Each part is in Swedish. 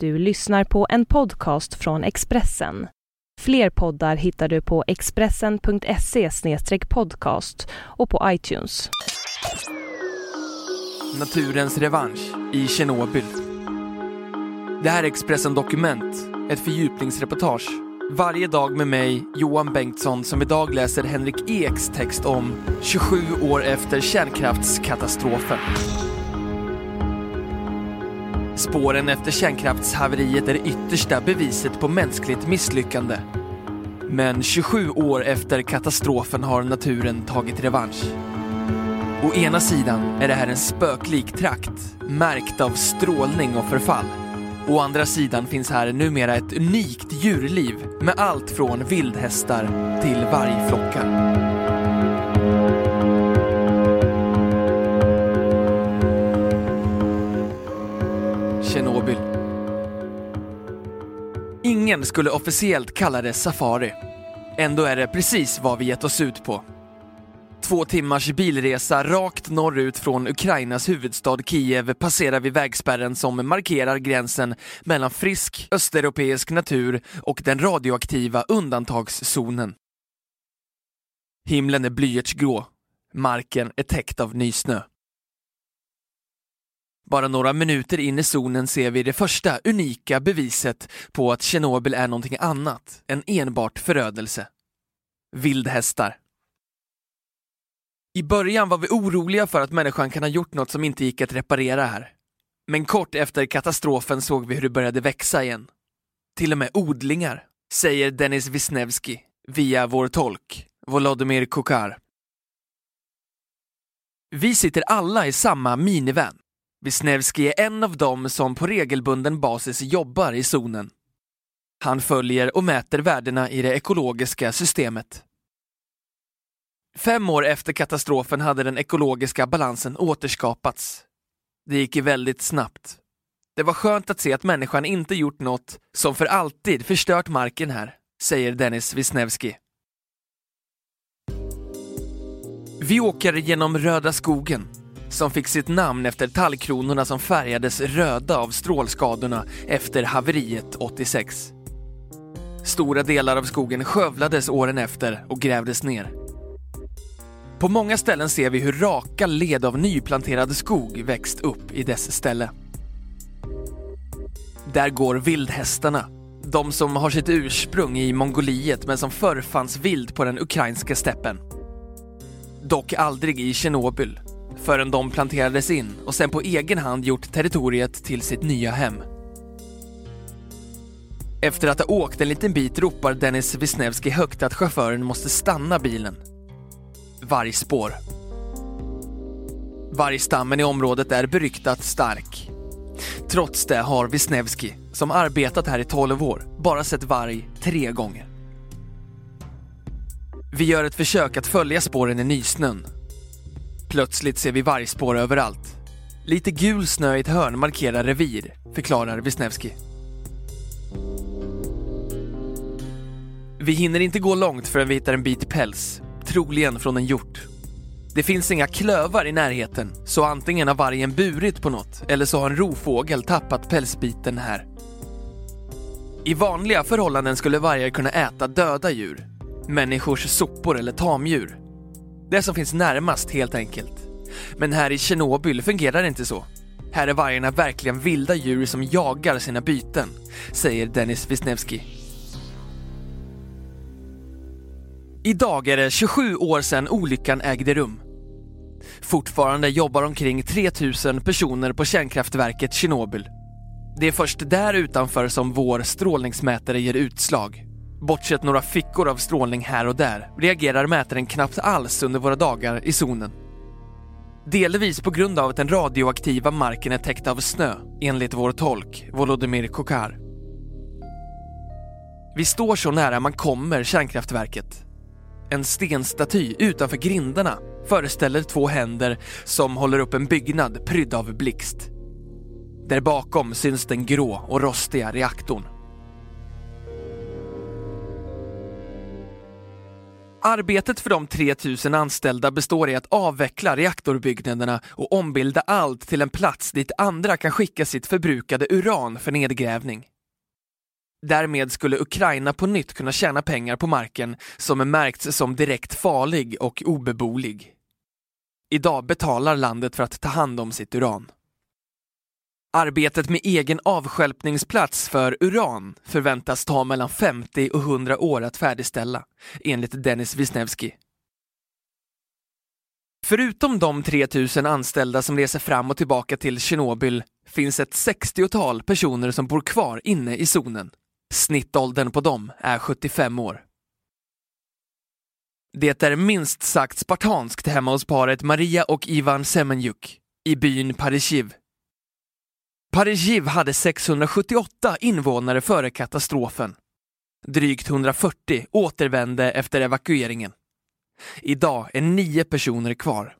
Du lyssnar på en podcast från Expressen. Fler poddar hittar du på expressen.se podcast och på iTunes. Naturens revansch i Tjernobyl. Det här är Expressen Dokument, ett fördjupningsreportage. Varje dag med mig, Johan Bengtsson, som idag läser Henrik Eks text om 27 år efter kärnkraftskatastrofen. Spåren efter kärnkraftshaveriet är yttersta beviset på mänskligt misslyckande. Men 27 år efter katastrofen har naturen tagit revansch. Å ena sidan är det här en spöklik trakt, märkt av strålning och förfall. Å andra sidan finns här numera ett unikt djurliv med allt från vildhästar till vargflockar. Ingen skulle officiellt kalla det safari. Ändå är det precis vad vi gett oss ut på. Två timmars bilresa rakt norrut från Ukrainas huvudstad Kiev passerar vi vägspärren som markerar gränsen mellan frisk östeuropeisk natur och den radioaktiva undantagszonen. Himlen är blyertsgrå, marken är täckt av nysnö. Bara några minuter in i zonen ser vi det första unika beviset på att Tjernobyl är någonting annat än enbart förödelse. Vildhästar. I början var vi oroliga för att människan kan ha gjort något som inte gick att reparera här. Men kort efter katastrofen såg vi hur det började växa igen. Till och med odlingar, säger Denis Wisniewski via vår tolk, Volodymyr Kokar. Vi sitter alla i samma minivan. Wisniewski är en av dem som på regelbunden basis jobbar i zonen. Han följer och mäter värdena i det ekologiska systemet. Fem år efter katastrofen hade den ekologiska balansen återskapats. Det gick väldigt snabbt. Det var skönt att se att människan inte gjort något som för alltid förstört marken här, säger Dennis Wisniewski. Vi åker genom Röda skogen, som fick sitt namn efter tallkronorna som färgades röda av strålskadorna efter haveriet 86. Stora delar av skogen skövlades åren efter och grävdes ner. På många ställen ser vi hur raka led av nyplanterad skog växt upp i dess ställe. Där går vildhästarna, de som har sitt ursprung i Mongoliet men som förr fanns vild på den ukrainska steppen. Dock aldrig i Tjernobyl, förrän de planterades in och sen på egen hand gjort territoriet till sitt nya hem. Efter att ha åkt en liten bit ropar Dennis Wisniewski högt att chauffören måste stanna bilen vargspår. Vargstammen i området är beryktat stark. Trots det har Wisniewski, som arbetat här i 12 år, bara sett varg tre gånger. Vi gör ett försök att följa spåren i nysnön. Plötsligt ser vi vargspår överallt. Lite gul snö i ett hörn markerar revir, förklarar Wisniewski. Vi hinner inte gå långt förrän vi hittar en bit päls troligen från en hjort. Det finns inga klövar i närheten, så antingen har vargen burit på något eller så har en rovfågel tappat pälsbiten här. I vanliga förhållanden skulle vargar kunna äta döda djur, människors sopor eller tamdjur. Det som finns närmast helt enkelt. Men här i Tjernobyl fungerar det inte så. Här är vargarna verkligen vilda djur som jagar sina byten, säger Dennis Wisniewski. Idag är det 27 år sedan olyckan ägde rum. Fortfarande jobbar omkring 3000 personer på kärnkraftverket Tjernobyl. Det är först där utanför som vår strålningsmätare ger utslag. Bortsett några fickor av strålning här och där reagerar mätaren knappt alls under våra dagar i zonen. Delvis på grund av att den radioaktiva marken är täckt av snö, enligt vår tolk Volodymyr Kokar. Vi står så nära man kommer kärnkraftverket en stenstaty utanför grindarna föreställer två händer som håller upp en byggnad prydd av blixt. Där bakom syns den grå och rostiga reaktorn. Arbetet för de 3000 anställda består i att avveckla reaktorbyggnaderna och ombilda allt till en plats dit andra kan skicka sitt förbrukade uran för nedgrävning. Därmed skulle Ukraina på nytt kunna tjäna pengar på marken som är märkt som direkt farlig och obeboelig. Idag betalar landet för att ta hand om sitt uran. Arbetet med egen avskälpningsplats för uran förväntas ta mellan 50 och 100 år att färdigställa, enligt Dennis Wisniewski. Förutom de 3000 anställda som reser fram och tillbaka till Tjernobyl finns ett 60-tal personer som bor kvar inne i zonen. Snittåldern på dem är 75 år. Det är minst sagt spartanskt hemma hos paret Maria och Ivan Semenjuk i byn Parishiv Parisjiv hade 678 invånare före katastrofen. Drygt 140 återvände efter evakueringen. Idag är nio personer kvar.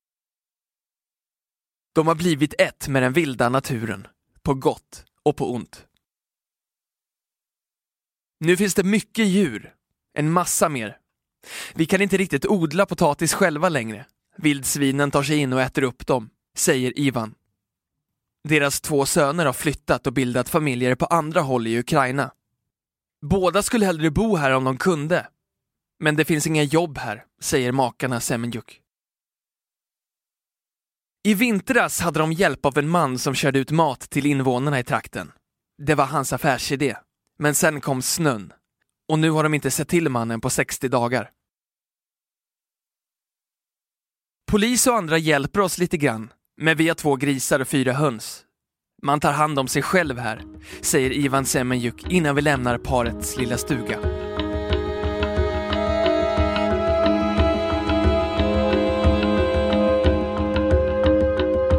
De har blivit ett med den vilda naturen, på gott och på ont. Nu finns det mycket djur, en massa mer. Vi kan inte riktigt odla potatis själva längre. Vildsvinen tar sig in och äter upp dem, säger Ivan. Deras två söner har flyttat och bildat familjer på andra håll i Ukraina. Båda skulle hellre bo här om de kunde. Men det finns inga jobb här, säger makarna Semenjuk. I vintras hade de hjälp av en man som körde ut mat till invånarna i trakten. Det var hans affärsidé. Men sen kom snön. Och nu har de inte sett till mannen på 60 dagar. Polis och andra hjälper oss lite grann, men vi har två grisar och fyra höns. Man tar hand om sig själv här, säger Ivan Semenjuk innan vi lämnar parets lilla stuga.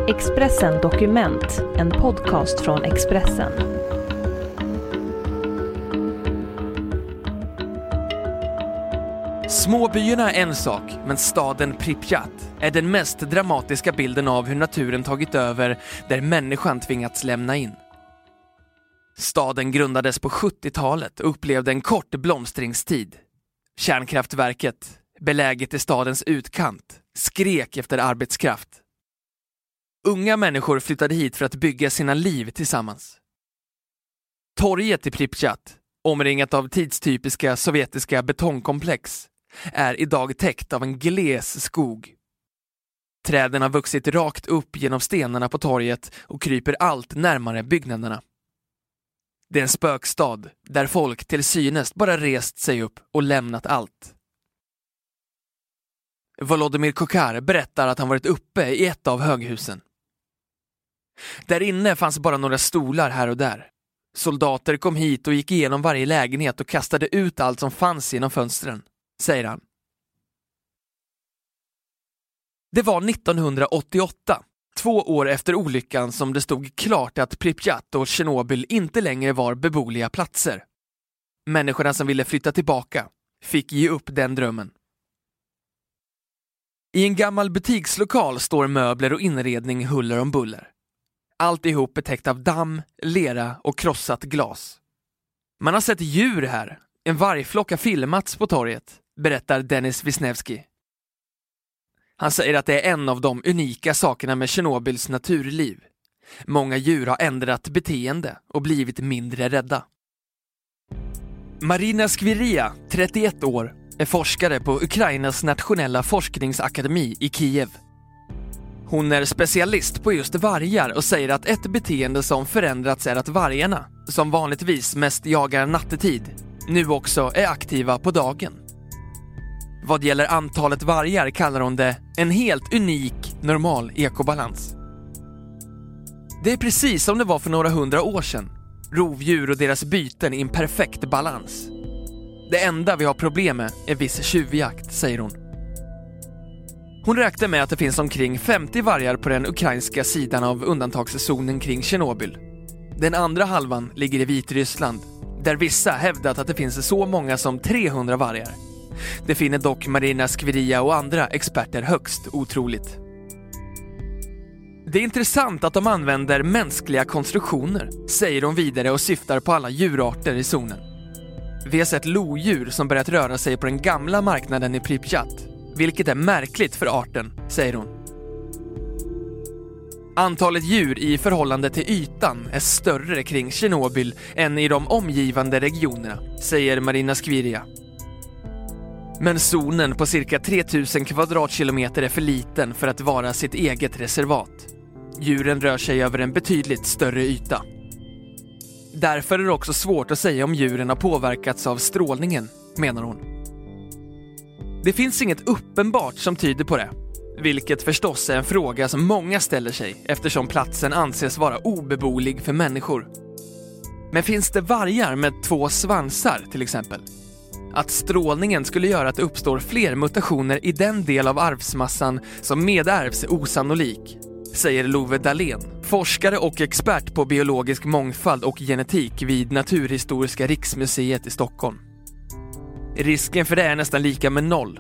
Expressen Dokument, en podcast från Expressen. Småbyarna är en sak, men staden Pripyat är den mest dramatiska bilden av hur naturen tagit över där människan tvingats lämna in. Staden grundades på 70-talet och upplevde en kort blomstringstid. Kärnkraftverket, beläget i stadens utkant, skrek efter arbetskraft. Unga människor flyttade hit för att bygga sina liv tillsammans. Torget i Pripyat, omringat av tidstypiska sovjetiska betongkomplex, är idag täckt av en gles skog. Träden har vuxit rakt upp genom stenarna på torget och kryper allt närmare byggnaderna. Det är en spökstad där folk till synes bara rest sig upp och lämnat allt. Volodymyr Kokar berättar att han varit uppe i ett av höghusen. Där inne fanns bara några stolar här och där. Soldater kom hit och gick igenom varje lägenhet och kastade ut allt som fanns genom fönstren säger han. Det var 1988, två år efter olyckan som det stod klart att Pripyat och Tjernobyl inte längre var beboeliga platser. Människorna som ville flytta tillbaka fick ge upp den drömmen. I en gammal butikslokal står möbler och inredning huller om buller. Alltihop betäckt av damm, lera och krossat glas. Man har sett djur här. En vargflock har filmats på torget berättar Dennis Wisniewski. Han säger att det är en av de unika sakerna med Tjernobyls naturliv. Många djur har ändrat beteende och blivit mindre rädda. Marina Skviria, 31 år, är forskare på Ukrainas nationella forskningsakademi i Kiev. Hon är specialist på just vargar och säger att ett beteende som förändrats är att vargarna, som vanligtvis mest jagar nattetid, nu också är aktiva på dagen. Vad gäller antalet vargar kallar hon det en helt unik normal ekobalans. Det är precis som det var för några hundra år sedan. Rovdjur och deras byten i en perfekt balans. Det enda vi har problem med är viss tjuvjakt, säger hon. Hon räknar med att det finns omkring 50 vargar på den ukrainska sidan av undantagszonen kring Tjernobyl. Den andra halvan ligger i Vitryssland, där vissa hävdat att det finns så många som 300 vargar. Det finner dock Marina Skviria och andra experter högst otroligt. Det är intressant att de använder mänskliga konstruktioner, säger de vidare och syftar på alla djurarter i zonen. Vi har sett lodjur som börjat röra sig på den gamla marknaden i Pripyat, vilket är märkligt för arten, säger hon. Antalet djur i förhållande till ytan är större kring Tjernobyl än i de omgivande regionerna, säger Marina Skviria. Men zonen på cirka 3000 kvadratkilometer är för liten för att vara sitt eget reservat. Djuren rör sig över en betydligt större yta. Därför är det också svårt att säga om djuren har påverkats av strålningen, menar hon. Det finns inget uppenbart som tyder på det, vilket förstås är en fråga som många ställer sig eftersom platsen anses vara obeboelig för människor. Men finns det vargar med två svansar till exempel? Att strålningen skulle göra att det uppstår fler mutationer i den del av arvsmassan som medärvs är osannolik, säger Love Dahlén, forskare och expert på biologisk mångfald och genetik vid Naturhistoriska riksmuseet i Stockholm. Risken för det är nästan lika med noll.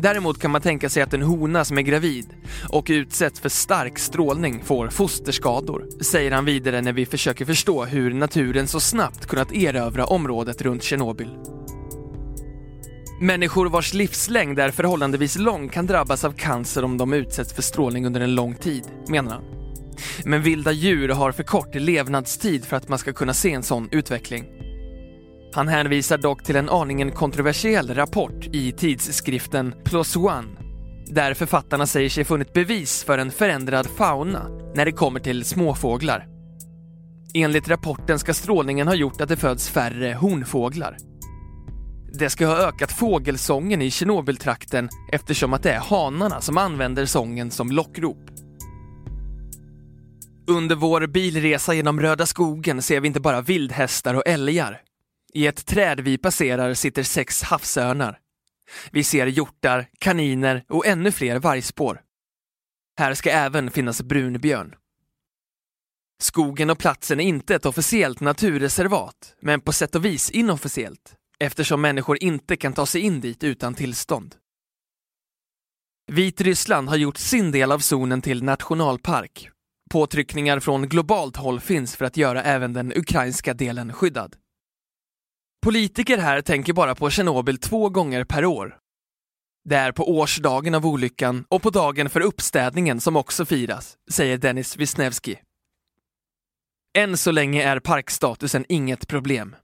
Däremot kan man tänka sig att en hona som är gravid och utsätts för stark strålning får fosterskador, säger han vidare när vi försöker förstå hur naturen så snabbt kunnat erövra området runt Tjernobyl. Människor vars livslängd är förhållandevis lång kan drabbas av cancer om de utsätts för strålning under en lång tid, menar han. Men vilda djur har för kort levnadstid för att man ska kunna se en sån utveckling. Han hänvisar dock till en aningen kontroversiell rapport i tidskriften Plus One där författarna säger sig funnit bevis för en förändrad fauna när det kommer till småfåglar. Enligt rapporten ska strålningen ha gjort att det föds färre honfåglar. Det ska ha ökat fågelsången i Tjernobyltrakten eftersom att det är hanarna som använder sången som lockrop. Under vår bilresa genom Röda skogen ser vi inte bara vildhästar och älgar. I ett träd vi passerar sitter sex havsörnar. Vi ser hjortar, kaniner och ännu fler vargspår. Här ska även finnas brunbjörn. Skogen och platsen är inte ett officiellt naturreservat, men på sätt och vis inofficiellt eftersom människor inte kan ta sig in dit utan tillstånd. Vitryssland har gjort sin del av zonen till nationalpark. Påtryckningar från globalt håll finns för att göra även den ukrainska delen skyddad. Politiker här tänker bara på Tjernobyl två gånger per år. Det är på årsdagen av olyckan och på dagen för uppstädningen som också firas, säger Denis Wisniewski. Än så länge är parkstatusen inget problem.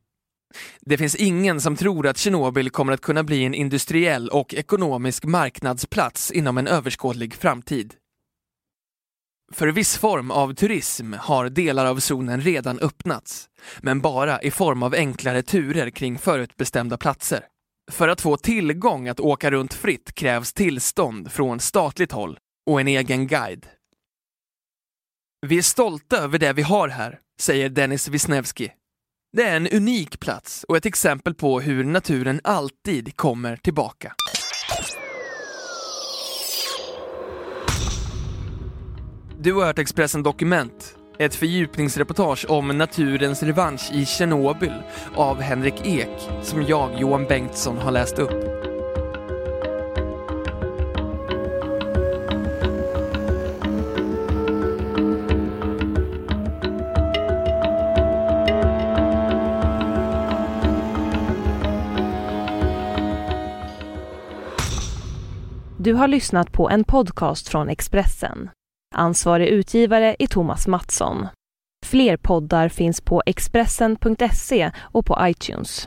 Det finns ingen som tror att Tjernobyl kommer att kunna bli en industriell och ekonomisk marknadsplats inom en överskådlig framtid. För viss form av turism har delar av zonen redan öppnats, men bara i form av enklare turer kring förutbestämda platser. För att få tillgång att åka runt fritt krävs tillstånd från statligt håll och en egen guide. Vi är stolta över det vi har här, säger Denis Wisniewski. Det är en unik plats och ett exempel på hur naturen alltid kommer tillbaka. Du har hört Expressen Dokument, ett fördjupningsreportage om naturens revansch i Tjernobyl av Henrik Ek, som jag, Johan Bengtsson, har läst upp. Du har lyssnat på en podcast från Expressen. Ansvarig utgivare är Thomas Mattsson. Fler poddar finns på Expressen.se och på iTunes.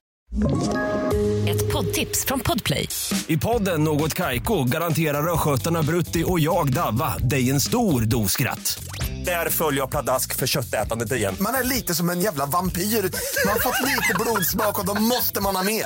Ett poddtips från Podplay. I podden Något Kaiko garanterar östgötarna Brutti och jag, Davva, dig en stor dos skratt. Där följer jag pladask för köttätandet igen. Man är lite som en jävla vampyr. Man har fått lite blodsmak och då måste man ha mer.